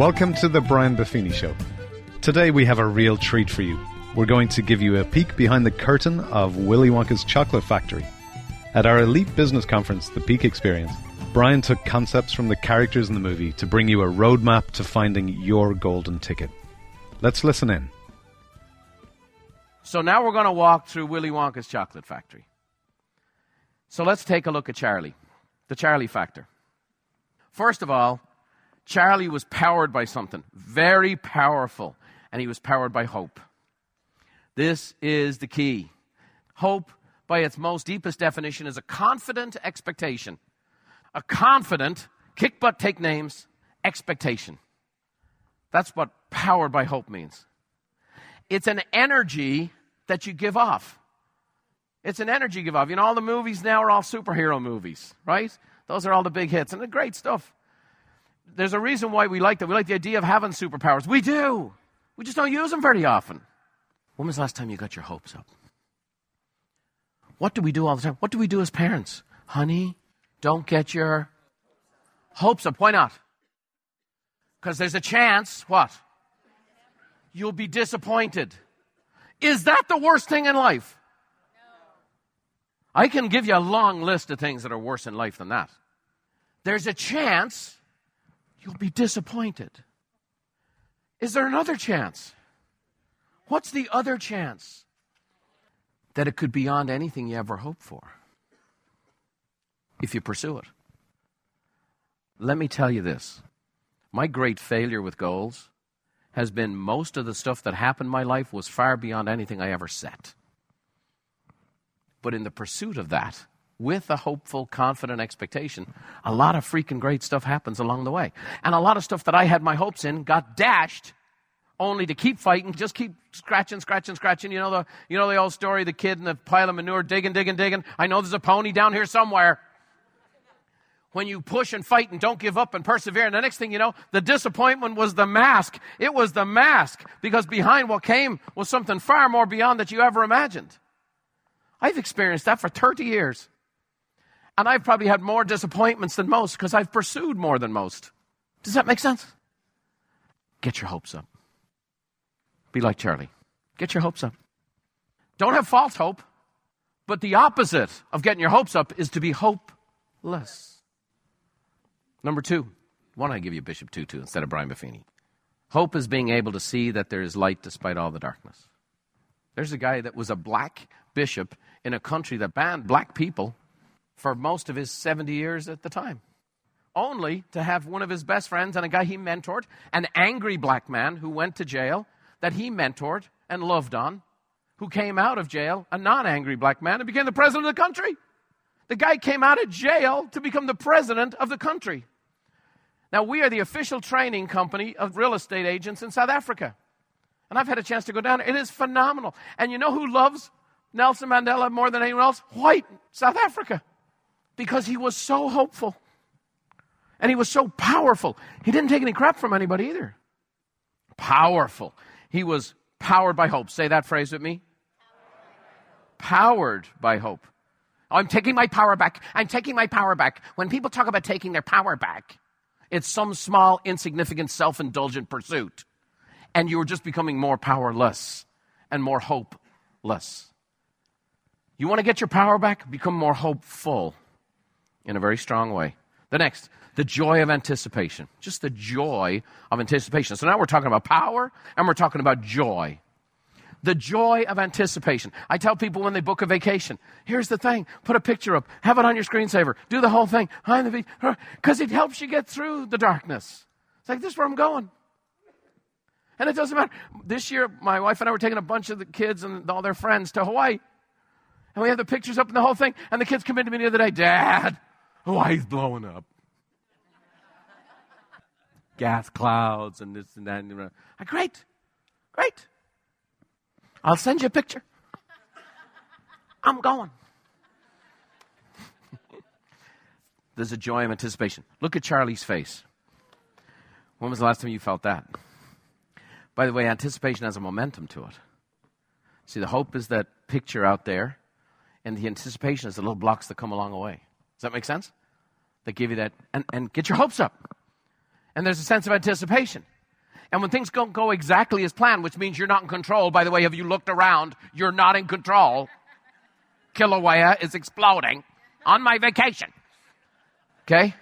Welcome to the Brian Buffini Show. Today we have a real treat for you. We're going to give you a peek behind the curtain of Willy Wonka's Chocolate Factory. At our elite business conference, The Peak Experience, Brian took concepts from the characters in the movie to bring you a roadmap to finding your golden ticket. Let's listen in. So now we're going to walk through Willy Wonka's Chocolate Factory. So let's take a look at Charlie, the Charlie factor. First of all, Charlie was powered by something very powerful, and he was powered by hope. This is the key. Hope, by its most deepest definition, is a confident expectation a confident, kick butt, take names expectation. That's what powered by hope means. It's an energy that you give off. It's an energy you give off. You know, all the movies now are all superhero movies, right? Those are all the big hits and the great stuff. There's a reason why we like that. We like the idea of having superpowers. We do. We just don't use them very often. When was the last time you got your hopes up? What do we do all the time? What do we do as parents? Honey, don't get your hopes up. Why not? Because there's a chance, what? You'll be disappointed. Is that the worst thing in life? I can give you a long list of things that are worse in life than that. There's a chance you'll be disappointed. Is there another chance? What's the other chance? That it could be beyond anything you ever hoped for if you pursue it. Let me tell you this my great failure with goals has been most of the stuff that happened in my life was far beyond anything I ever set. But in the pursuit of that, with a hopeful, confident expectation, a lot of freaking great stuff happens along the way. And a lot of stuff that I had my hopes in got dashed only to keep fighting, just keep scratching, scratching, scratching. You know the, you know the old story, the kid in the pile of manure digging, digging, digging. I know there's a pony down here somewhere when you push and fight and don't give up and persevere. And the next thing you know, the disappointment was the mask. It was the mask because behind what came was something far more beyond that you ever imagined. I've experienced that for 30 years. And I've probably had more disappointments than most because I've pursued more than most. Does that make sense? Get your hopes up. Be like Charlie. Get your hopes up. Don't have false hope, but the opposite of getting your hopes up is to be hopeless. Number two, why don't I give you Bishop Tutu instead of Brian Buffini? Hope is being able to see that there is light despite all the darkness. There's a guy that was a black bishop in a country that banned black people for most of his 70 years at the time. Only to have one of his best friends and a guy he mentored, an angry black man who went to jail that he mentored and loved on, who came out of jail, a non angry black man, and became the president of the country. The guy came out of jail to become the president of the country. Now, we are the official training company of real estate agents in South Africa. And I've had a chance to go down. It is phenomenal. And you know who loves Nelson Mandela more than anyone else? White, South Africa. Because he was so hopeful. And he was so powerful. He didn't take any crap from anybody either. Powerful. He was powered by hope. Say that phrase with me. Powered by hope. I'm taking my power back. I'm taking my power back. When people talk about taking their power back, it's some small, insignificant, self indulgent pursuit. And you're just becoming more powerless and more hopeless. You want to get your power back? Become more hopeful in a very strong way. The next, the joy of anticipation. Just the joy of anticipation. So now we're talking about power and we're talking about joy the joy of anticipation. I tell people when they book a vacation, here's the thing put a picture up, have it on your screensaver, do the whole thing, because it helps you get through the darkness. It's like, this is where I'm going. And it doesn't matter. This year, my wife and I were taking a bunch of the kids and all their friends to Hawaii. And we have the pictures up and the whole thing. And the kids come in to me the other day, Dad, Oh, Hawaii's blowing up. Gas clouds and this and that. And I, ah, great, great. I'll send you a picture. I'm going. There's a joy of anticipation. Look at Charlie's face. When was the last time you felt that? By the way, anticipation has a momentum to it. See, the hope is that picture out there, and the anticipation is the little blocks that come along the way. Does that make sense? They give you that, and, and get your hopes up. And there's a sense of anticipation. And when things don't go exactly as planned, which means you're not in control, by the way, have you looked around? You're not in control. Kilauea is exploding on my vacation. Okay?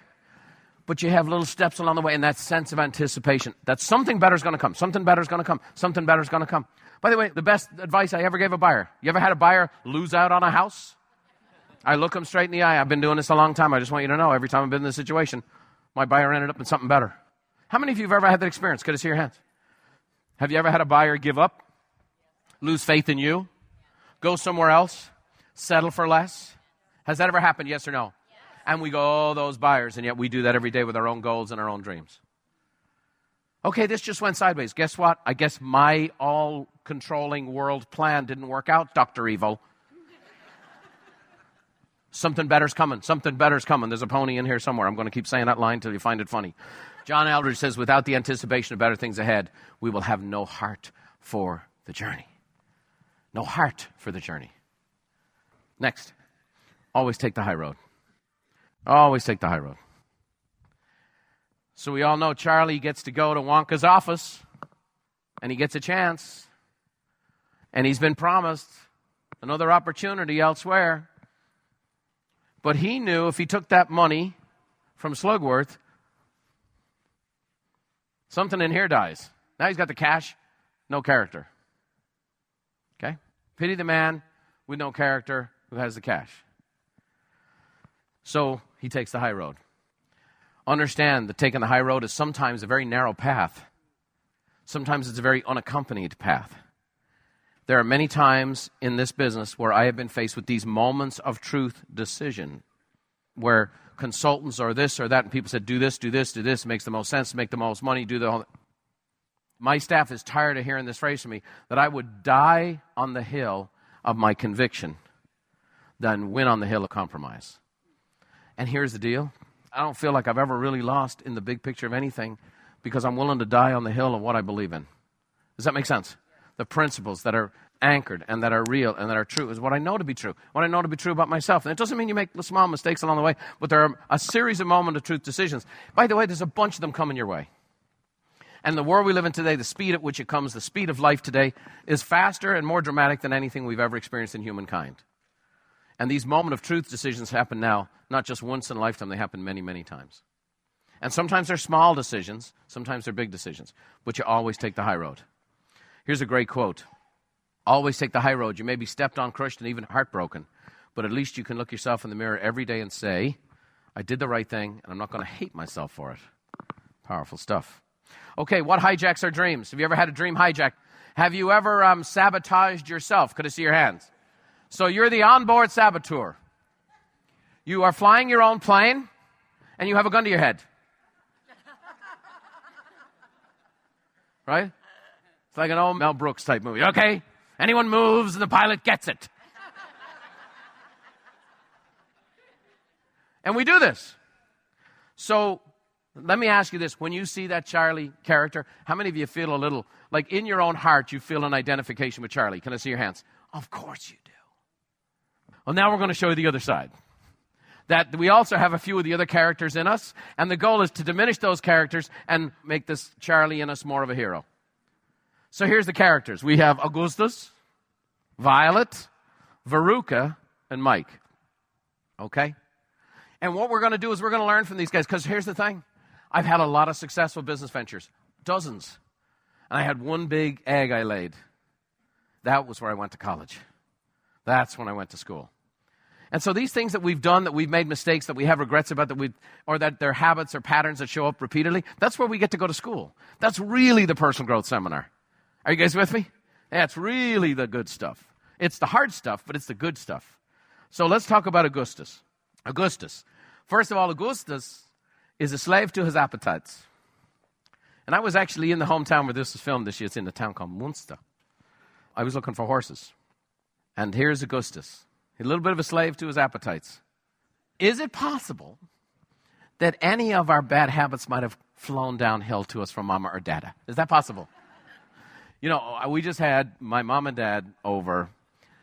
But you have little steps along the way and that sense of anticipation that something better is going to come. Something better is going to come. Something better is going to come. By the way, the best advice I ever gave a buyer. You ever had a buyer lose out on a house? I look them straight in the eye. I've been doing this a long time. I just want you to know every time I've been in this situation, my buyer ended up in something better. How many of you have ever had that experience? Could I see your hands? Have you ever had a buyer give up, lose faith in you, go somewhere else, settle for less? Has that ever happened? Yes or no? Yes. And we go, oh, those buyers, and yet we do that every day with our own goals and our own dreams. Okay, this just went sideways. Guess what? I guess my all controlling world plan didn't work out, Dr. Evil. Something better's coming. Something better's coming. There's a pony in here somewhere. I'm going to keep saying that line until you find it funny. John Eldredge says, without the anticipation of better things ahead, we will have no heart for the journey. No heart for the journey. Next, always take the high road. Always take the high road. So we all know Charlie gets to go to Wonka's office and he gets a chance. And he's been promised another opportunity elsewhere. But he knew if he took that money from Slugworth, something in here dies. Now he's got the cash, no character. Okay? Pity the man with no character who has the cash. So he takes the high road. Understand that taking the high road is sometimes a very narrow path. Sometimes it's a very unaccompanied path. There are many times in this business where I have been faced with these moments of truth decision where consultants or this or that, and people said, do this, do this, do this, makes the most sense, make the most money, do the whole. My staff is tired of hearing this phrase from me that I would die on the hill of my conviction than win on the hill of compromise. And here's the deal I don't feel like I've ever really lost in the big picture of anything because I'm willing to die on the hill of what I believe in. Does that make sense? The principles that are anchored and that are real and that are true is what I know to be true, what I know to be true about myself. And it doesn't mean you make small mistakes along the way, but there are a series of moment of truth decisions. By the way, there's a bunch of them coming your way. And the world we live in today, the speed at which it comes, the speed of life today, is faster and more dramatic than anything we've ever experienced in humankind. And these moment of truth decisions happen now, not just once in a lifetime, they happen many, many times. And sometimes they're small decisions, sometimes they're big decisions, but you always take the high road. Here's a great quote Always take the high road. You may be stepped on, crushed, and even heartbroken, but at least you can look yourself in the mirror every day and say, I did the right thing, and I'm not going to hate myself for it. Powerful stuff. Okay, what hijacks our dreams? Have you ever had a dream hijack? Have you ever um, sabotaged yourself? Could I see your hands? So you're the onboard saboteur. You are flying your own plane, and you have a gun to your head. Right? It's like an old Mel Brooks type movie. Okay, anyone moves and the pilot gets it. and we do this. So let me ask you this. When you see that Charlie character, how many of you feel a little, like in your own heart, you feel an identification with Charlie? Can I see your hands? Of course you do. Well, now we're going to show you the other side. That we also have a few of the other characters in us, and the goal is to diminish those characters and make this Charlie in us more of a hero. So here's the characters we have Augustus, Violet, Veruca, and Mike. Okay? And what we're going to do is we're going to learn from these guys because here's the thing I've had a lot of successful business ventures, dozens. And I had one big egg I laid. That was where I went to college. That's when I went to school. And so these things that we've done, that we've made mistakes, that we have regrets about, that we or that they're habits or patterns that show up repeatedly, that's where we get to go to school. That's really the personal growth seminar. Are you guys with me? That's really the good stuff. It's the hard stuff, but it's the good stuff. So let's talk about Augustus. Augustus. First of all, Augustus is a slave to his appetites. And I was actually in the hometown where this was filmed this year. It's in a town called Munster. I was looking for horses. And here's Augustus. a little bit of a slave to his appetites. Is it possible that any of our bad habits might have flown downhill to us from mama or dada? Is that possible? You know, we just had my mom and dad over,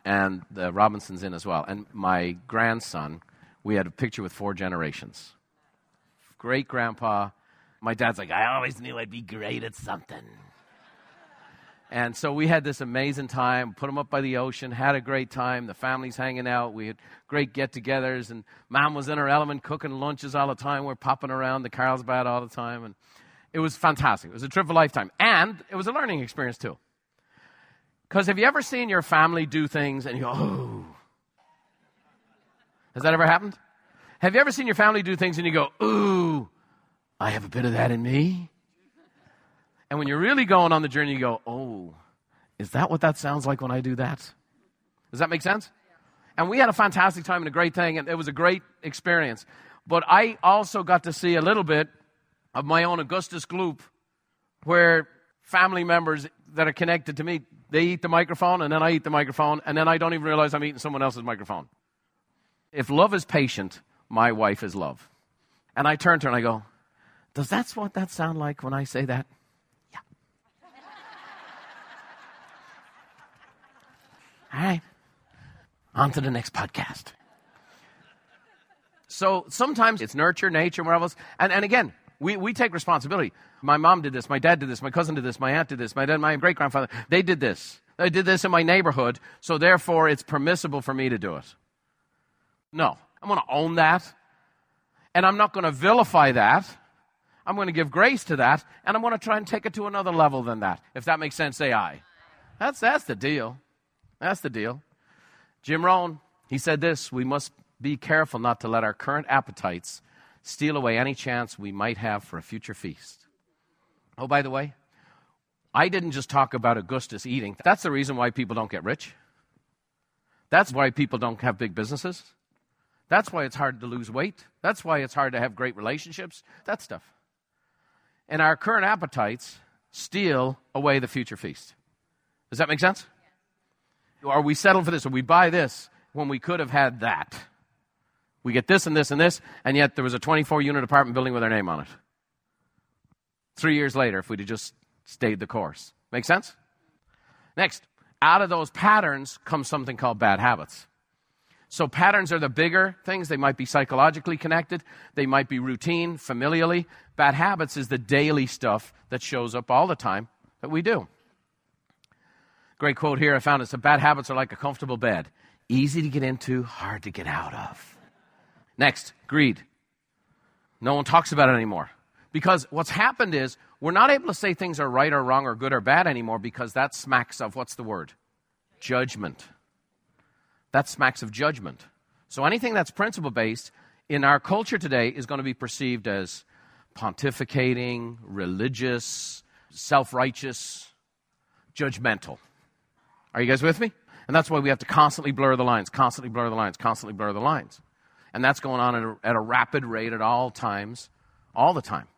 and the Robinsons in as well. And my grandson, we had a picture with four generations great grandpa, My dad's like, I always knew I'd be great at something. And so we had this amazing time, put them up by the ocean, had a great time. The family's hanging out. We had great get togethers, and mom was in her element cooking lunches all the time. We're popping around the Carlsbad all the time. And it was fantastic. It was a trip of a lifetime. And it was a learning experience, too. Because have you ever seen your family do things and you go, oh? Has that ever happened? Have you ever seen your family do things and you go, ooh, I have a bit of that in me? And when you're really going on the journey, you go, oh, is that what that sounds like when I do that? Does that make sense? And we had a fantastic time and a great thing, and it was a great experience. But I also got to see a little bit of my own Augustus Gloop, where family members that are connected to me, they eat the microphone, and then I eat the microphone, and then I don't even realize I'm eating someone else's microphone. If love is patient, my wife is love. And I turn to her and I go, Does that what that sound like when I say that? Yeah. All right. On to the next podcast. So sometimes it's nurture, nature, whatever else. And, and again, we, we take responsibility. My mom did this, my dad did this, my cousin did this, my aunt did this, my dad, my great grandfather, they did this. They did this in my neighborhood, so therefore it's permissible for me to do it. No, I'm going to own that. And I'm not going to vilify that. I'm going to give grace to that. And I'm going to try and take it to another level than that. If that makes sense, say I. That's, that's the deal. That's the deal. Jim Rohn, he said this we must be careful not to let our current appetites steal away any chance we might have for a future feast. Oh, by the way, I didn't just talk about Augustus eating. That's the reason why people don't get rich. That's why people don't have big businesses. That's why it's hard to lose weight. That's why it's hard to have great relationships. That stuff. And our current appetites steal away the future feast. Does that make sense? Are we settled for this? Or we buy this when we could have had that? We get this and this and this, and yet there was a 24 unit apartment building with our name on it. Three years later, if we'd have just stayed the course. Make sense? Next, out of those patterns comes something called bad habits. So patterns are the bigger things. They might be psychologically connected. They might be routine, familially. Bad habits is the daily stuff that shows up all the time that we do. Great quote here I found it. So bad habits are like a comfortable bed. Easy to get into, hard to get out of. Next, greed. No one talks about it anymore. Because what's happened is we're not able to say things are right or wrong or good or bad anymore because that smacks of what's the word? Judgment that smacks of judgment. So anything that's principle based in our culture today is going to be perceived as pontificating, religious, self righteous, judgmental. Are you guys with me? And that's why we have to constantly blur the lines, constantly blur the lines, constantly blur the lines. And that's going on at a, at a rapid rate at all times, all the time.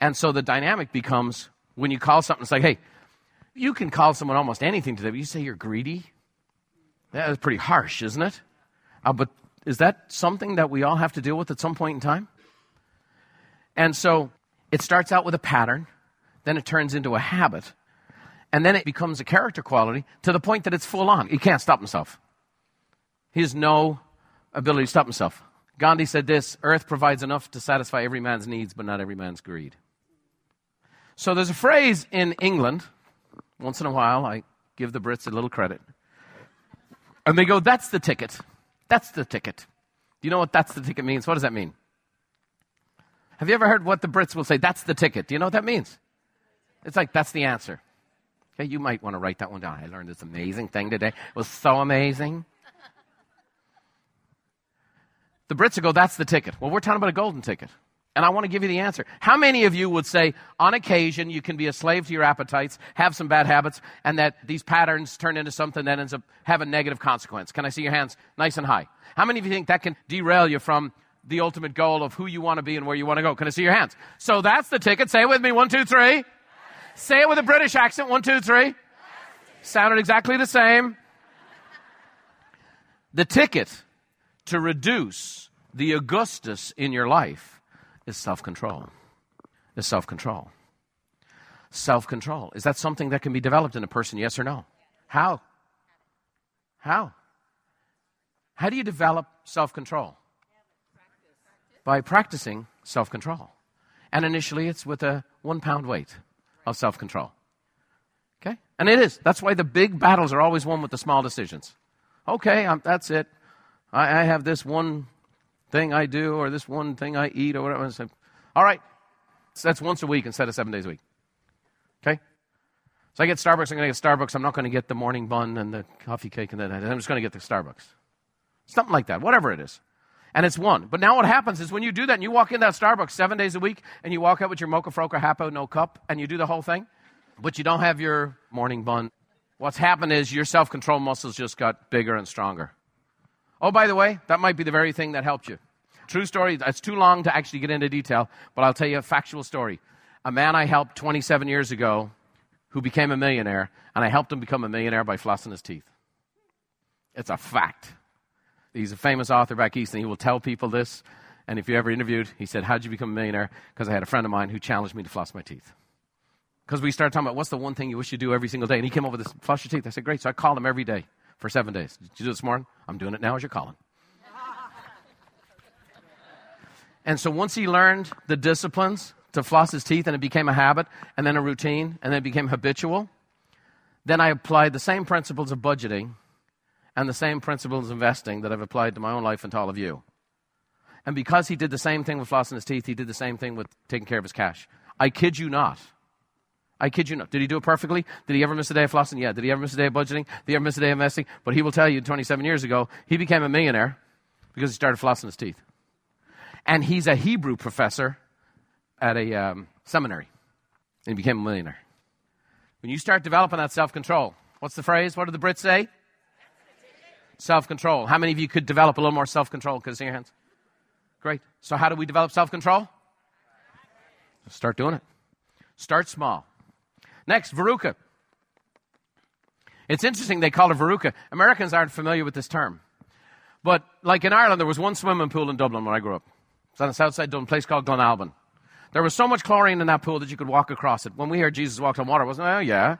And so the dynamic becomes when you call something, it's like, hey, you can call someone almost anything today, but you say you're greedy, that is pretty harsh, isn't it? Uh, but is that something that we all have to deal with at some point in time? And so it starts out with a pattern, then it turns into a habit, and then it becomes a character quality to the point that it's full on. He can't stop himself. He has no ability to stop himself. Gandhi said this Earth provides enough to satisfy every man's needs, but not every man's greed. So there's a phrase in England, once in a while, I give the Brits a little credit. And they go, That's the ticket. That's the ticket. Do you know what that's the ticket means? What does that mean? Have you ever heard what the Brits will say? That's the ticket. Do you know what that means? It's like, that's the answer. Okay, you might want to write that one down. I learned this amazing thing today. It was so amazing. The Brits will go, that's the ticket. Well, we're talking about a golden ticket. And I want to give you the answer. How many of you would say, on occasion, you can be a slave to your appetites, have some bad habits, and that these patterns turn into something that ends up having negative consequence? Can I see your hands nice and high? How many of you think that can derail you from the ultimate goal of who you want to be and where you want to go? Can I see your hands? So that's the ticket. Say it with me. One, two, three. Say it with a British accent. One, two, three. Sounded exactly the same. The ticket to reduce the Augustus in your life is self control. Is self control. Self control. Is that something that can be developed in a person, yes or no? How? How? How do you develop self control? By practicing self control. And initially, it's with a one pound weight of self control. Okay? And it is. That's why the big battles are always won with the small decisions. Okay, I'm, that's it. I, I, have this one thing I do, or this one thing I eat, or whatever. Say, All right, so that's once a week instead of seven days a week. Okay? So I get Starbucks, I'm going to get Starbucks. I'm not going to get the morning bun and the coffee cake and then I'm just going to get the Starbucks. Something like that, whatever it is. And it's one. But now what happens is when you do that and you walk in that Starbucks seven days a week and you walk out with your mocha froca hapo no cup and you do the whole thing, but you don't have your morning bun, what's happened is your self control muscles just got bigger and stronger. Oh, by the way, that might be the very thing that helped you. True story. It's too long to actually get into detail, but I'll tell you a factual story. A man I helped 27 years ago who became a millionaire, and I helped him become a millionaire by flossing his teeth. It's a fact. He's a famous author back east, and he will tell people this. And if you ever interviewed, he said, How'd you become a millionaire? Because I had a friend of mine who challenged me to floss my teeth. Because we started talking about what's the one thing you wish you'd do every single day. And he came up with this floss your teeth. I said, Great. So I called him every day for seven days. Did you do this morning? I'm doing it now as you're calling. and so once he learned the disciplines to floss his teeth and it became a habit and then a routine and then it became habitual, then I applied the same principles of budgeting and the same principles of investing that I've applied to my own life and to all of you. And because he did the same thing with flossing his teeth, he did the same thing with taking care of his cash. I kid you not. I kid you not. Did he do it perfectly? Did he ever miss a day of flossing? Yeah. Did he ever miss a day of budgeting? Did he ever miss a day of investing? But he will tell you 27 years ago, he became a millionaire because he started flossing his teeth. And he's a Hebrew professor at a um, seminary. And he became a millionaire. When you start developing that self control, what's the phrase? What do the Brits say? Self control. How many of you could develop a little more self control? See your hands? Great. So, how do we develop self control? Start doing it. Start small. Next, Veruca. It's interesting they call it Veruca. Americans aren't familiar with this term. But, like in Ireland, there was one swimming pool in Dublin when I grew up. It's on the south side of Dublin, place called Glenalbyn. There was so much chlorine in that pool that you could walk across it. When we heard Jesus walked on water, wasn't it? Oh, yeah.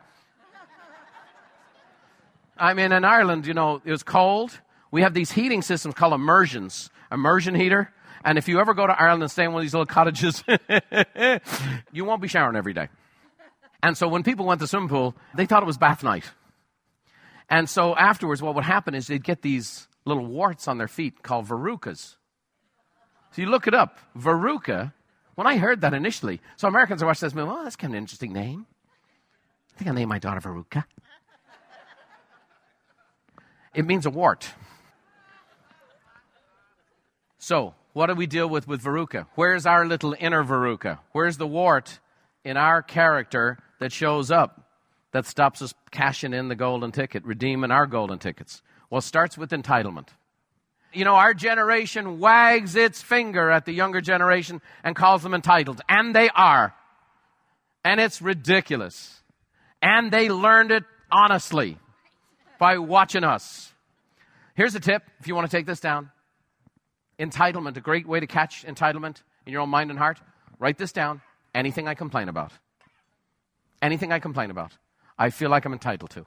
I mean, in Ireland, you know, it was cold. We have these heating systems called immersions, immersion heater. And if you ever go to Ireland and stay in one of these little cottages, you won't be showering every day. And so when people went to the swimming pool, they thought it was bath night. And so afterwards, what would happen is they'd get these little warts on their feet called verrucas. So you look it up. Veruca, when I heard that initially, so Americans are watching this movie, oh, that's kind of an interesting name. I think I'll name my daughter Veruca. It means a wart. So, what do we deal with with Veruca? Where's our little inner Veruca? Where's the wart in our character that shows up that stops us cashing in the golden ticket, redeeming our golden tickets? Well, it starts with entitlement. You know, our generation wags its finger at the younger generation and calls them entitled, and they are. And it's ridiculous. And they learned it honestly by watching us. Here's a tip if you want to take this down entitlement, a great way to catch entitlement in your own mind and heart. Write this down anything I complain about. Anything I complain about, I feel like I'm entitled to.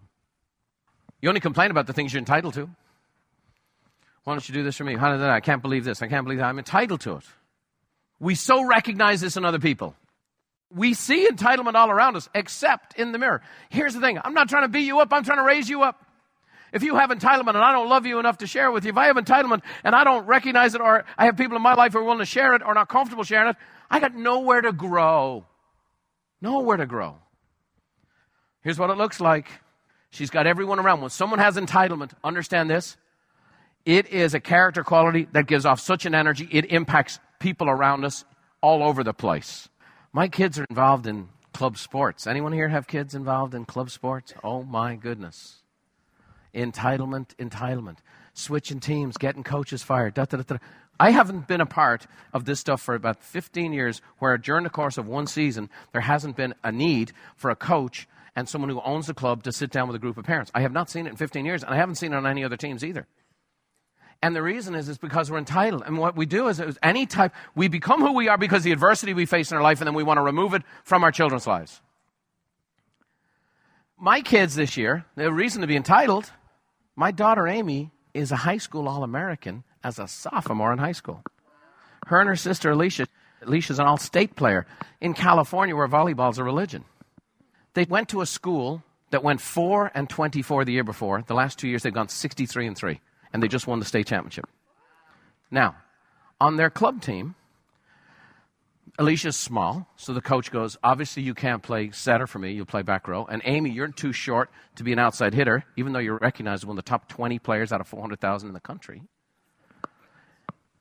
You only complain about the things you're entitled to. Why don't you do this for me? I can't believe this. I can't believe that. I'm entitled to it. We so recognize this in other people. We see entitlement all around us, except in the mirror. Here's the thing I'm not trying to beat you up, I'm trying to raise you up. If you have entitlement and I don't love you enough to share with you, if I have entitlement and I don't recognize it, or I have people in my life who are willing to share it or not comfortable sharing it, I got nowhere to grow. Nowhere to grow. Here's what it looks like. She's got everyone around. When someone has entitlement, understand this. It is a character quality that gives off such an energy, it impacts people around us all over the place. My kids are involved in club sports. Anyone here have kids involved in club sports? Oh my goodness. Entitlement, entitlement. Switching teams, getting coaches fired. Da, da, da, I haven't been a part of this stuff for about 15 years where during the course of one season there hasn't been a need for a coach and someone who owns the club to sit down with a group of parents. I have not seen it in 15 years and I haven't seen it on any other teams either. And the reason is, is because we're entitled. And what we do is, is any type, we become who we are because of the adversity we face in our life and then we want to remove it from our children's lives. My kids this year, the reason to be entitled, my daughter Amy is a high school All American as a sophomore in high school. Her and her sister Alicia, Alicia's an all state player in California where volleyball's a religion. They went to a school that went 4 and 24 the year before. The last two years they've gone 63 and 3, and they just won the state championship. Now, on their club team, Alicia's small, so the coach goes, Obviously, you can't play setter for me. You'll play back row. And Amy, you're too short to be an outside hitter, even though you're recognized as one of the top 20 players out of 400,000 in the country.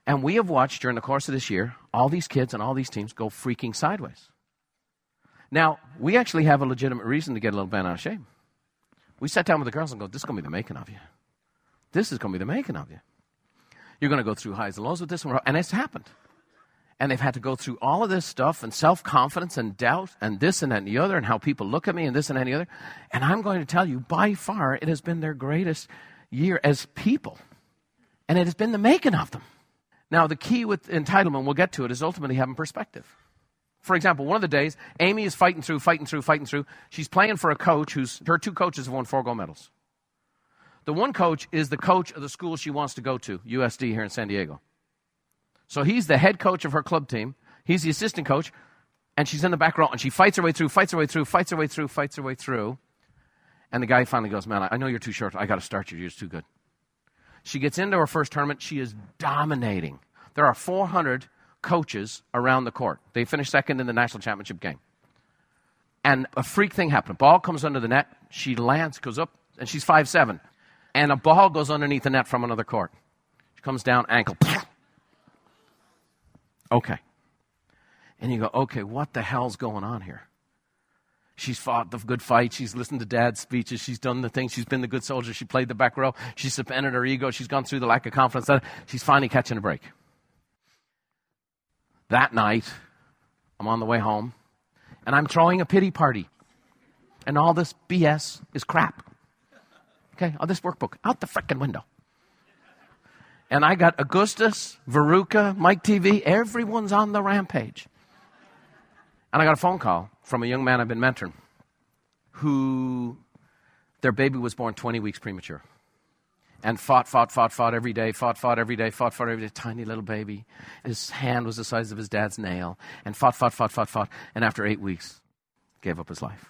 And we have watched during the course of this year all these kids and all these teams go freaking sideways. Now, we actually have a legitimate reason to get a little bent out of shape. We sat down with the girls and go, This is going to be the making of you. This is going to be the making of you. You're going to go through highs and lows with this one. And it's happened. And they've had to go through all of this stuff and self confidence and doubt and this and that and the other and how people look at me and this and that and the other. And I'm going to tell you, by far, it has been their greatest year as people. And it has been the making of them. Now, the key with entitlement, we'll get to it, is ultimately having perspective. For example, one of the days, Amy is fighting through, fighting through, fighting through. She's playing for a coach who's, her two coaches have won four gold medals. The one coach is the coach of the school she wants to go to, USD here in San Diego. So he's the head coach of her club team. He's the assistant coach, and she's in the back row, and she fights her way through, fights her way through, fights her way through, fights her way through. And the guy finally goes, Man, I know you're too short. I got to start you. You're just too good. She gets into her first tournament. She is dominating. There are 400 coaches around the court. They finished second in the national championship game. And a freak thing happened. Ball comes under the net. She lands, goes up, and she's five seven. And a ball goes underneath the net from another court. She comes down, ankle. Okay. And you go, okay, what the hell's going on here? She's fought the good fight. She's listened to dad's speeches. She's done the thing. She's been the good soldier. She played the back row. She's suspended her ego. She's gone through the lack of confidence. She's finally catching a break. That night, I'm on the way home, and I'm throwing a pity party. And all this BS is crap. Okay, all this workbook out the frickin' window. And I got Augustus, Veruca, Mike Teavee, everyone's on the rampage. And I got a phone call from a young man I've been mentoring who their baby was born 20 weeks premature and fought, fought, fought, fought every day, fought, fought every day, fought, fought every day. Tiny little baby. His hand was the size of his dad's nail, and fought, fought, fought, fought, fought. And after eight weeks, gave up his life.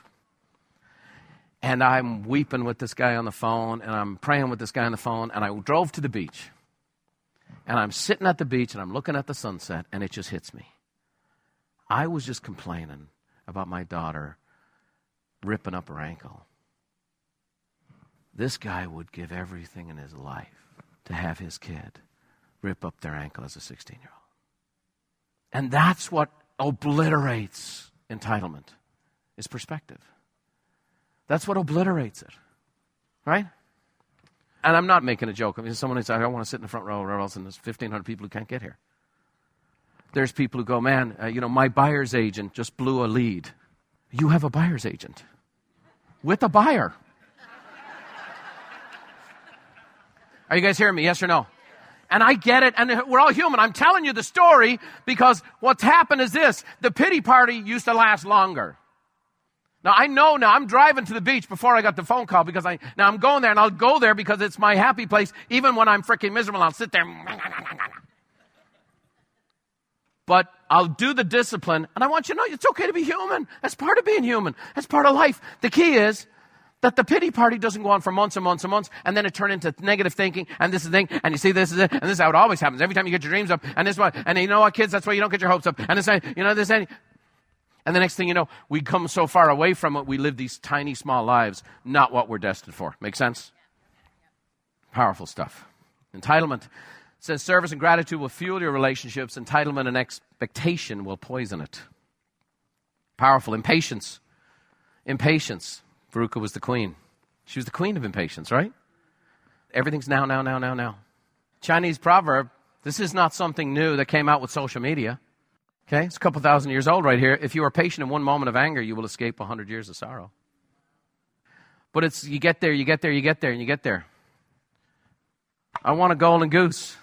And I'm weeping with this guy on the phone, and I'm praying with this guy on the phone, and I drove to the beach. And I'm sitting at the beach, and I'm looking at the sunset, and it just hits me. I was just complaining about my daughter ripping up her ankle. This guy would give everything in his life to have his kid rip up their ankle as a 16 year old. And that's what obliterates entitlement is perspective. That's what obliterates it. Right? And I'm not making a joke. I mean, someone says, I want to sit in the front row or else, and there's 1,500 people who can't get here. There's people who go, man, uh, you know, my buyer's agent just blew a lead. You have a buyer's agent with a buyer. Are you guys hearing me? Yes or no? And I get it, and we're all human. I'm telling you the story because what's happened is this the pity party used to last longer. Now I know now I'm driving to the beach before I got the phone call because I now I'm going there and I'll go there because it's my happy place. Even when I'm freaking miserable, I'll sit there. But I'll do the discipline, and I want you to know it's okay to be human. That's part of being human. That's part of life. The key is that the pity party doesn't go on for months and months and months, and then it turns into negative thinking, and this is the thing, and you see this is it, and this is how it always happens. Every time you get your dreams up, and this one, and you know what, kids, that's why you don't get your hopes up, and this, you know, this, and, and the next thing you know, we come so far away from it, we live these tiny, small lives, not what we're destined for. Make sense? Powerful stuff. Entitlement says service and gratitude will fuel your relationships, entitlement and expectation will poison it. Powerful. Impatience. Impatience. Veruca was the queen. She was the queen of impatience, right? Everything's now, now, now, now, now. Chinese proverb this is not something new that came out with social media. Okay, it's a couple thousand years old right here. If you are patient in one moment of anger, you will escape a hundred years of sorrow. But it's you get there, you get there, you get there, and you get there. I want a golden goose.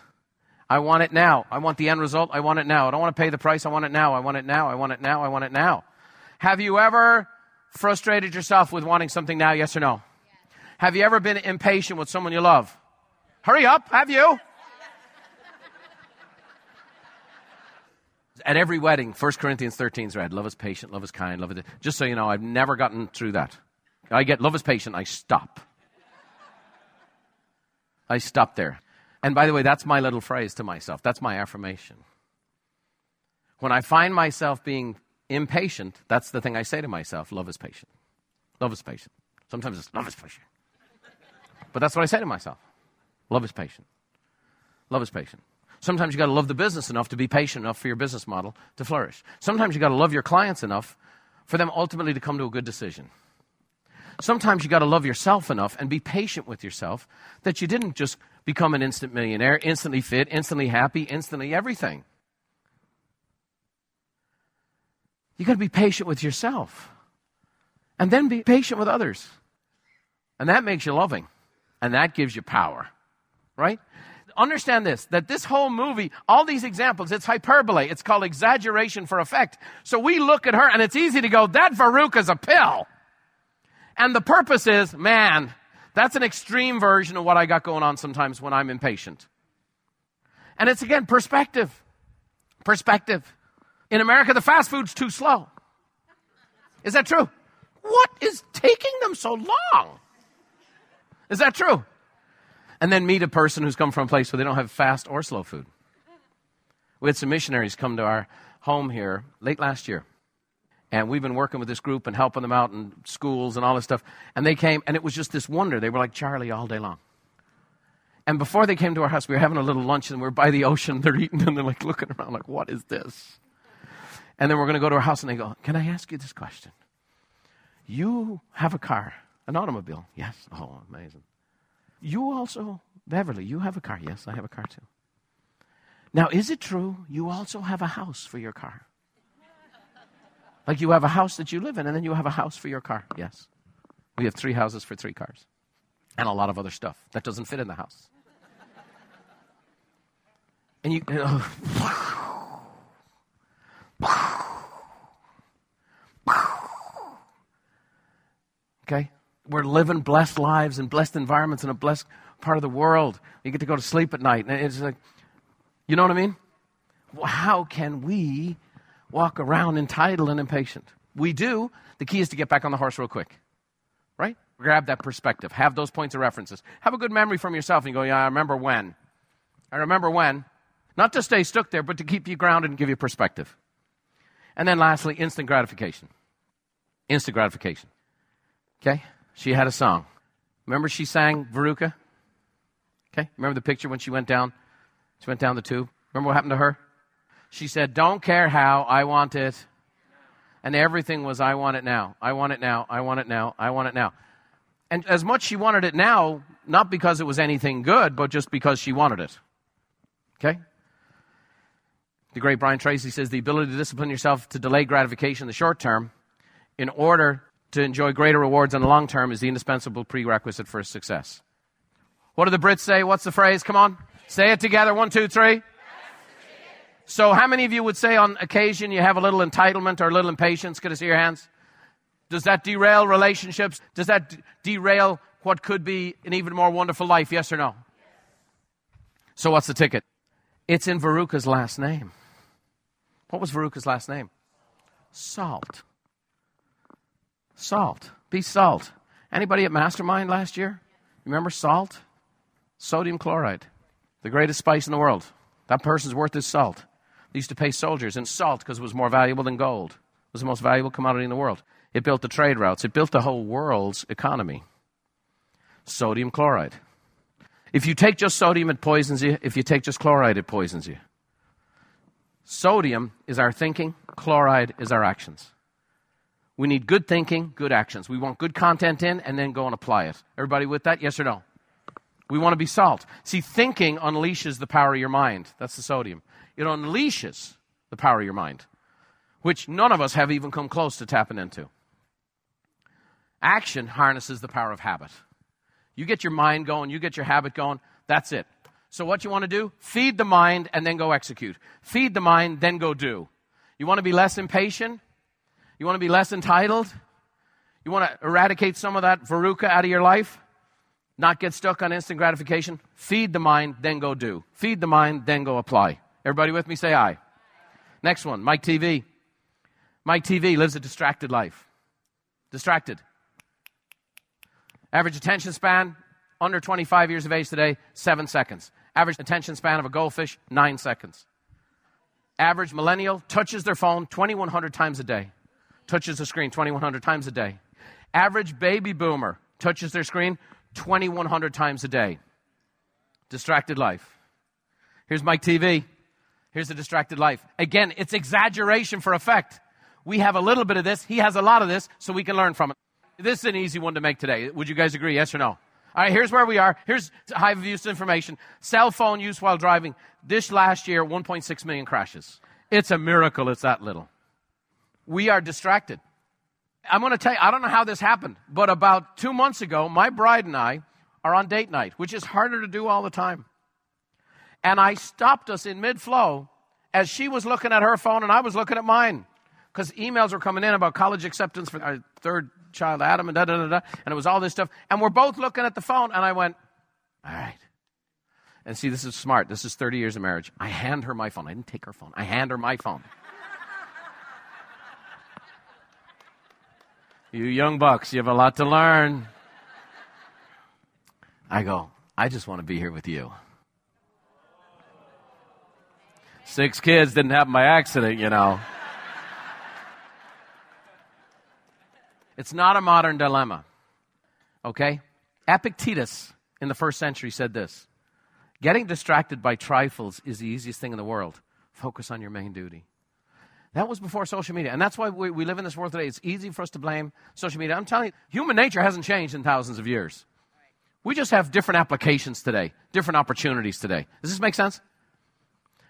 I want it now. I want the end result. I want it now. I don't want to pay the price. I want it now. I want it now. I want it now. I want it now. Have you ever frustrated yourself with wanting something now? Yes or no? Have you ever been impatient with someone you love? Hurry up. Have you? at every wedding, 1 Corinthians 13 is read. Love is patient, love is kind, love is. Just so you know, I've never gotten through that. I get love is patient, I stop. I stop there. And by the way, that's my little phrase to myself. That's my affirmation. When I find myself being impatient, that's the thing I say to myself love is patient. Love is patient. Sometimes it's love is patient. But that's what I say to myself love is patient. Love is patient. Sometimes you got to love the business enough to be patient enough for your business model to flourish. Sometimes you got to love your clients enough for them ultimately to come to a good decision. Sometimes you got to love yourself enough and be patient with yourself that you didn't just become an instant millionaire, instantly fit, instantly happy, instantly everything. You got to be patient with yourself and then be patient with others. And that makes you loving and that gives you power, right? Understand this that this whole movie, all these examples, it's hyperbole. It's called exaggeration for effect. So we look at her and it's easy to go, that Veruca's a pill. And the purpose is, man, that's an extreme version of what I got going on sometimes when I'm impatient. And it's again perspective. Perspective. In America, the fast food's too slow. Is that true? What is taking them so long? Is that true? And then meet a person who's come from a place where they don't have fast or slow food. We had some missionaries come to our home here late last year. And we've been working with this group and helping them out in schools and all this stuff. And they came, and it was just this wonder. They were like Charlie all day long. And before they came to our house, we were having a little lunch, and we are by the ocean. They're eating, and they're like looking around, like, what is this? And then we're going to go to our house, and they go, Can I ask you this question? You have a car, an automobile. Yes. Oh, amazing. You also, Beverly, you have a car. Yes, I have a car too. Now, is it true you also have a house for your car? Like you have a house that you live in, and then you have a house for your car. Yes. We have three houses for three cars. And a lot of other stuff that doesn't fit in the house. And you. Oh. Okay? We're living blessed lives and blessed environments in a blessed part of the world. You get to go to sleep at night. And it's like, you know what I mean? How can we walk around entitled and impatient. We do. The key is to get back on the horse real quick. Right? Grab that perspective. Have those points of references. Have a good memory from yourself and go, yeah, I remember when. I remember when. Not to stay stuck there, but to keep you grounded and give you perspective. And then lastly, instant gratification. Instant gratification. Okay? She had a song. Remember she sang Veruca? Okay? Remember the picture when she went down? She went down the tube? Remember what happened to her? She said, Don't care how, I want it. And everything was, I want it now. I want it now. I want it now. I want it now. And as much she wanted it now, not because it was anything good, but just because she wanted it. Okay? The great Brian Tracy says the ability to discipline yourself to delay gratification in the short term in order to enjoy greater rewards in the long term is the indispensable prerequisite for success. What do the Brits say? What's the phrase? Come on. Say it together. One, two, three. So, how many of you would say on occasion you have a little entitlement or a little impatience? Could I see your hands? Does that derail relationships? Does that d- derail what could be an even more wonderful life? Yes or no? So, what's the ticket? It's in Veruca's last name. What was Veruca's last name? Salt. Salt. Be salt. Anybody at Mastermind last year? Remember salt? Sodium chloride, the greatest spice in the world. That person's worth his salt. They used to pay soldiers in salt because it was more valuable than gold. It was the most valuable commodity in the world. It built the trade routes, it built the whole world's economy. Sodium chloride. If you take just sodium, it poisons you. If you take just chloride, it poisons you. Sodium is our thinking, chloride is our actions. We need good thinking, good actions. We want good content in and then go and apply it. Everybody with that? Yes or no? We want to be salt. See, thinking unleashes the power of your mind. That's the sodium. It unleashes the power of your mind, which none of us have even come close to tapping into. Action harnesses the power of habit. You get your mind going, you get your habit going, that's it. So, what you want to do? Feed the mind and then go execute. Feed the mind, then go do. You want to be less impatient? You want to be less entitled? You want to eradicate some of that veruca out of your life? Not get stuck on instant gratification? Feed the mind, then go do. Feed the mind, then go apply. Everybody with me? Say aye. Next one, Mike Teavee. Mike Teavee lives a distracted life. Distracted. Average attention span, under 25 years of age today, seven seconds. Average attention span of a goldfish, nine seconds. Average millennial touches their phone 2,100 times a day. Touches the screen 2,100 times a day. Average baby boomer touches their screen 2,100 times a day. Distracted life. Here's Mike Teavee. Here's a distracted life. Again, it's exaggeration for effect. We have a little bit of this. He has a lot of this, so we can learn from it. This is an easy one to make today. Would you guys agree? Yes or no? All right, here's where we are. Here's high use information. Cell phone use while driving. This last year, 1.6 million crashes. It's a miracle it's that little. We are distracted. I'm going to tell you, I don't know how this happened, but about two months ago, my bride and I are on date night, which is harder to do all the time. And I stopped us in mid flow as she was looking at her phone and I was looking at mine because emails were coming in about college acceptance for our third child, Adam, and da da da da. And it was all this stuff. And we're both looking at the phone, and I went, all right. And see, this is smart. This is 30 years of marriage. I hand her my phone. I didn't take her phone, I hand her my phone. You young bucks, you have a lot to learn. I go, I just want to be here with you. Six kids didn't happen by accident, you know. It's not a modern dilemma. Okay? Epictetus in the first century said this Getting distracted by trifles is the easiest thing in the world. Focus on your main duty. That was before social media. And that's why we, we live in this world today. It's easy for us to blame social media. I'm telling you, human nature hasn't changed in thousands of years. We just have different applications today, different opportunities today. Does this make sense?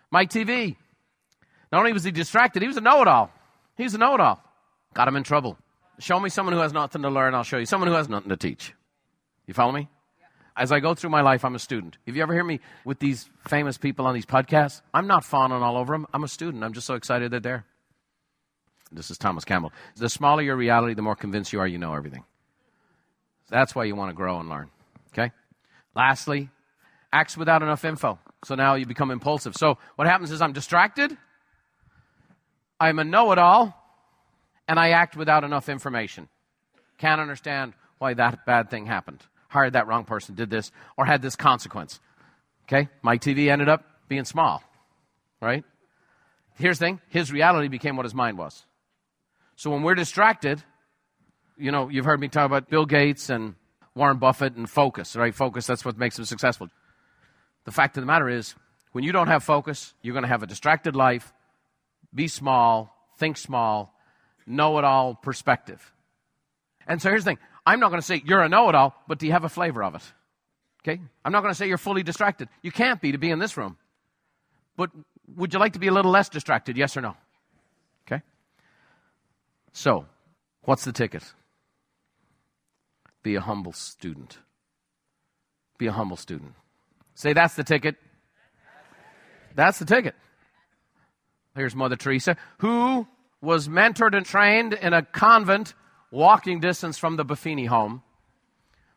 Mike Teavee. Not only was he distracted, he was a know it all. He was a know it all. Got him in trouble. Show me someone who has nothing to learn, I'll show you someone who has nothing to teach. You follow me? As I go through my life, I'm a student. If you ever hear me with these famous people on these podcasts, I'm not fawning all over them. I'm a student. I'm just so excited they're there. This is Thomas Campbell. The smaller your reality, the more convinced you are you know everything. That's why you want to grow and learn. Okay? Lastly, acts without enough info. So now you become impulsive. So what happens is I'm distracted. I'm a know it all and I act without enough information. Can't understand why that bad thing happened. Hired that wrong person, did this, or had this consequence. Okay? Mike Teavee ended up being small, right? Here's the thing his reality became what his mind was. So when we're distracted, you know, you've heard me talk about Bill Gates and Warren Buffett and focus, right? Focus, that's what makes them successful. The fact of the matter is, when you don't have focus, you're going to have a distracted life, be small, think small, know it all perspective. And so here's the thing I'm not going to say you're a know it all, but do you have a flavor of it? Okay? I'm not going to say you're fully distracted. You can't be to be in this room. But would you like to be a little less distracted? Yes or no? So, what's the ticket? Be a humble student. Be a humble student. Say, that's the ticket. That's the ticket. Here's Mother Teresa, who was mentored and trained in a convent walking distance from the Buffini home.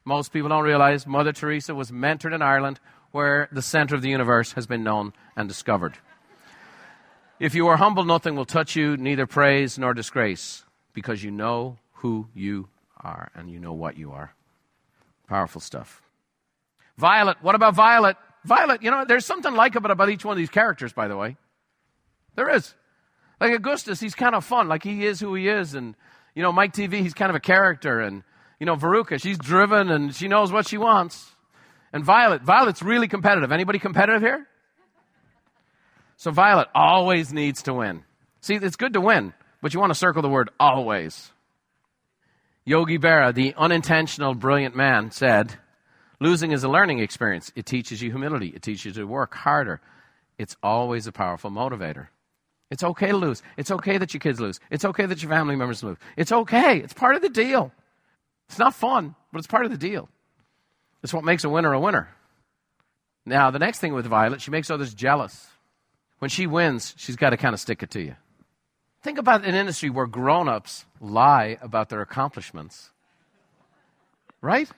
Most people don't realize Mother Teresa was mentored in Ireland, where the center of the universe has been known and discovered. If you are humble, nothing will touch you, neither praise nor disgrace, because you know who you are and you know what you are. Powerful stuff. Violet, what about Violet? Violet, you know, there's something likable about each one of these characters, by the way. There is. Like Augustus, he's kind of fun. Like he is who he is. And, you know, Mike Teavee, he's kind of a character. And, you know, Veruca, she's driven and she knows what she wants. And Violet, Violet's really competitive. Anybody competitive here? So Violet always needs to win. See, it's good to win, but you want to circle the word always. Yogi Berra, the unintentional brilliant man, said, Losing is a learning experience. It teaches you humility. It teaches you to work harder. It's always a powerful motivator. It's okay to lose. It's okay that your kids lose. It's okay that your family members lose. It's okay. It's part of the deal. It's not fun, but it's part of the deal. It's what makes a winner a winner. Now, the next thing with Violet, she makes others jealous. When she wins, she's got to kind of stick it to you. Think about an industry where grown ups lie about their accomplishments, right?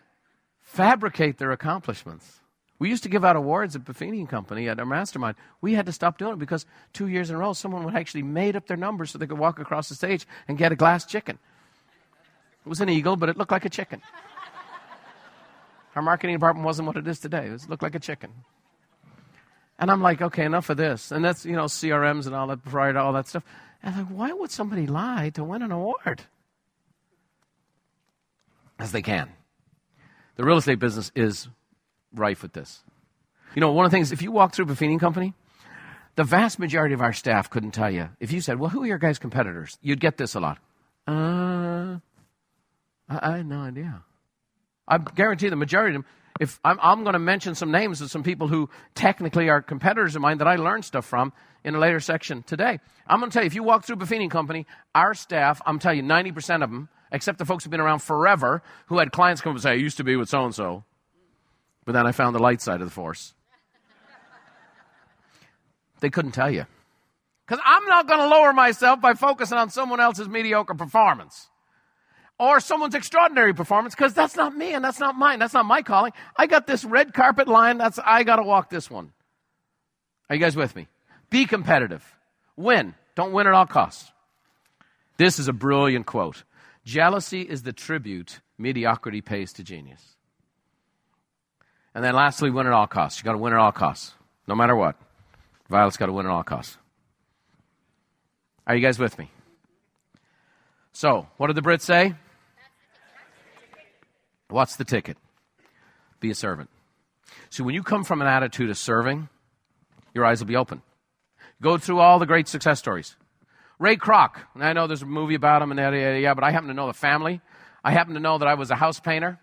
Fabricate their accomplishments. We used to give out awards at Buffini and Company at our mastermind. We had to stop doing it because two years in a row, someone would actually made up their numbers so they could walk across the stage and get a glass chicken. It was an eagle, but it looked like a chicken. Our marketing department wasn't what it is today. It looked like a chicken. And I'm like, okay, enough of this. And that's, you know, CRMs and all that, prior to all that stuff. And I'm like, why would somebody lie to win an award? As they can. The real estate business is rife with this. You know, one of the things, if you walk through Buffini Company, the vast majority of our staff couldn't tell you. If you said, well, who are your guys' competitors? You'd get this a lot. Uh, I, I had no idea. I guarantee the majority of them, if I'm, I'm going to mention some names of some people who technically are competitors of mine that I learned stuff from in a later section today. I'm going to tell you, if you walk through Buffini Company, our staff, I'm telling you, 90% of them, except the folks who've been around forever, who had clients come and say, I used to be with so and so, but then I found the light side of the force. They couldn't tell you. Because I'm not going to lower myself by focusing on someone else's mediocre performance or someone's extraordinary performance because that's not me and that's not mine. That's not my calling. I got this red carpet line. That's I got to walk this one. Are you guys with me? Be competitive. Win. Don't win at all costs. This is a brilliant quote. Jealousy is the tribute mediocrity pays to genius. And then lastly, win at all costs. You got to win at all costs, no matter what. Violet's got to win at all costs. Are you guys with me? So, what did the Brits say? What's the ticket? Be a servant. See, when you come from an attitude of serving, your eyes will be open. Go through all the great success stories. Ray Kroc, and I know there's a movie about him and yada, yada, yada, but I happen to know the family. I happen to know that I was a house painter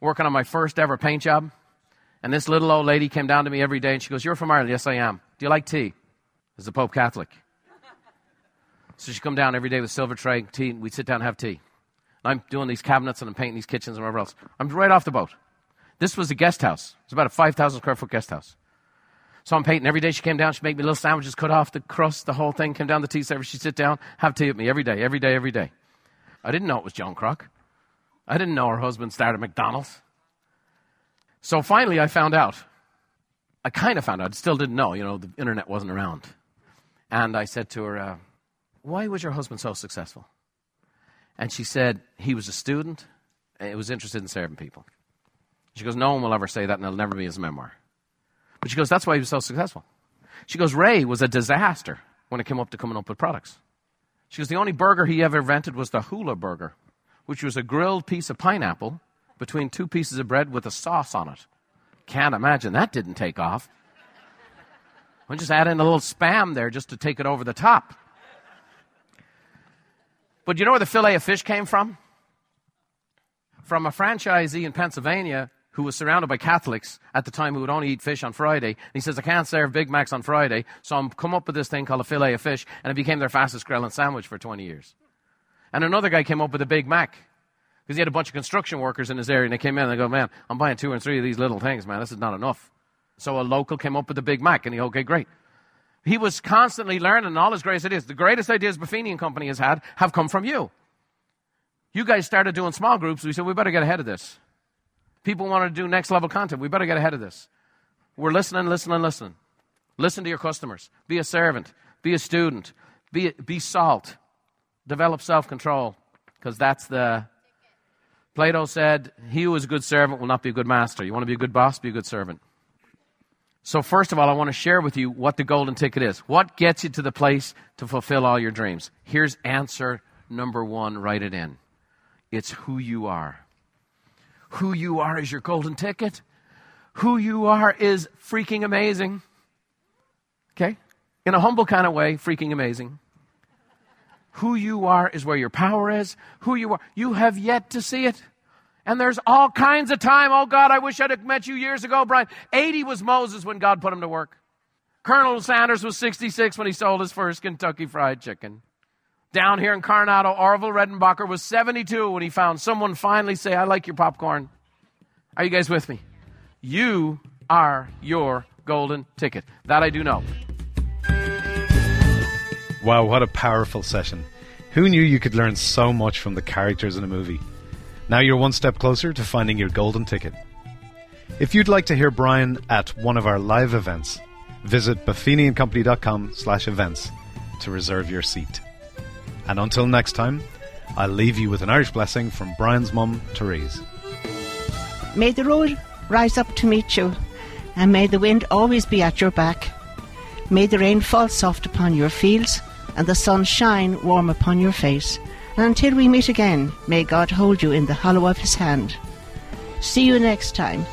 working on my first ever paint job. And this little old lady came down to me every day and she goes, You're from Ireland? Yes, I am. Do you like tea? Is the Pope Catholic? So she'd come down every day with silver tray, tea, and we'd sit down and have tea. I'm doing these cabinets and I'm painting these kitchens and whatever else. I'm right off the boat. This was a guest house. It's about a 5,000 square foot guest house. So I'm painting. Every day she came down, she'd make me little sandwiches, cut off the crust, the whole thing, came down the tea service. She'd sit down, have tea with me every day, every day, every day. I didn't know it was Joan Kroc. I didn't know her husband started McDonald's. So finally I found out. I kind of found out. I still didn't know. You know, the internet wasn't around. And I said to her, uh, Why was your husband so successful? And she said he was a student and he was interested in serving people. She goes, No one will ever say that and it'll never be his memoir. But she goes, That's why he was so successful. She goes, Ray was a disaster when it came up to coming up with products. She goes, The only burger he ever invented was the hula burger, which was a grilled piece of pineapple between two pieces of bread with a sauce on it. Can't imagine that didn't take off. I just add in a little spam there just to take it over the top. But you know where the fillet of fish came from? From a franchisee in Pennsylvania who was surrounded by Catholics at the time who would only eat fish on Friday. And he says, I can't serve Big Macs on Friday, so I'm come up with this thing called a fillet of fish, and it became their fastest grilling sandwich for 20 years. And another guy came up with a Big Mac because he had a bunch of construction workers in his area, and they came in and they go, Man, I'm buying two and three of these little things, man. This is not enough. So a local came up with a Big Mac, and he, okay, great. He was constantly learning all his greatest ideas. The greatest ideas Buffini and Company has had have come from you. You guys started doing small groups. We said, we better get ahead of this. People want to do next level content. We better get ahead of this. We're listening, listening, listening. Listen to your customers. Be a servant. Be a student. Be, be salt. Develop self control. Because that's the. Plato said, He who is a good servant will not be a good master. You want to be a good boss? Be a good servant. So, first of all, I want to share with you what the golden ticket is. What gets you to the place to fulfill all your dreams? Here's answer number one write it in it's who you are. Who you are is your golden ticket. Who you are is freaking amazing. Okay? In a humble kind of way, freaking amazing. Who you are is where your power is. Who you are, you have yet to see it. And there's all kinds of time. Oh God, I wish I'd have met you years ago, Brian. 80 was Moses when God put him to work. Colonel Sanders was 66 when he sold his first Kentucky Fried Chicken. Down here in Coronado, Orville Redenbacher was 72 when he found someone finally say, I like your popcorn. Are you guys with me? You are your golden ticket. That I do know. Wow, what a powerful session. Who knew you could learn so much from the characters in a movie? Now you're one step closer to finding your golden ticket. If you'd like to hear Brian at one of our live events, visit buffiniandcompany.com slash events to reserve your seat. And until next time, I'll leave you with an Irish blessing from Brian's mum, Therese. May the road rise up to meet you, and may the wind always be at your back. May the rain fall soft upon your fields, and the sun shine warm upon your face. Until we meet again, may God hold you in the hollow of his hand. See you next time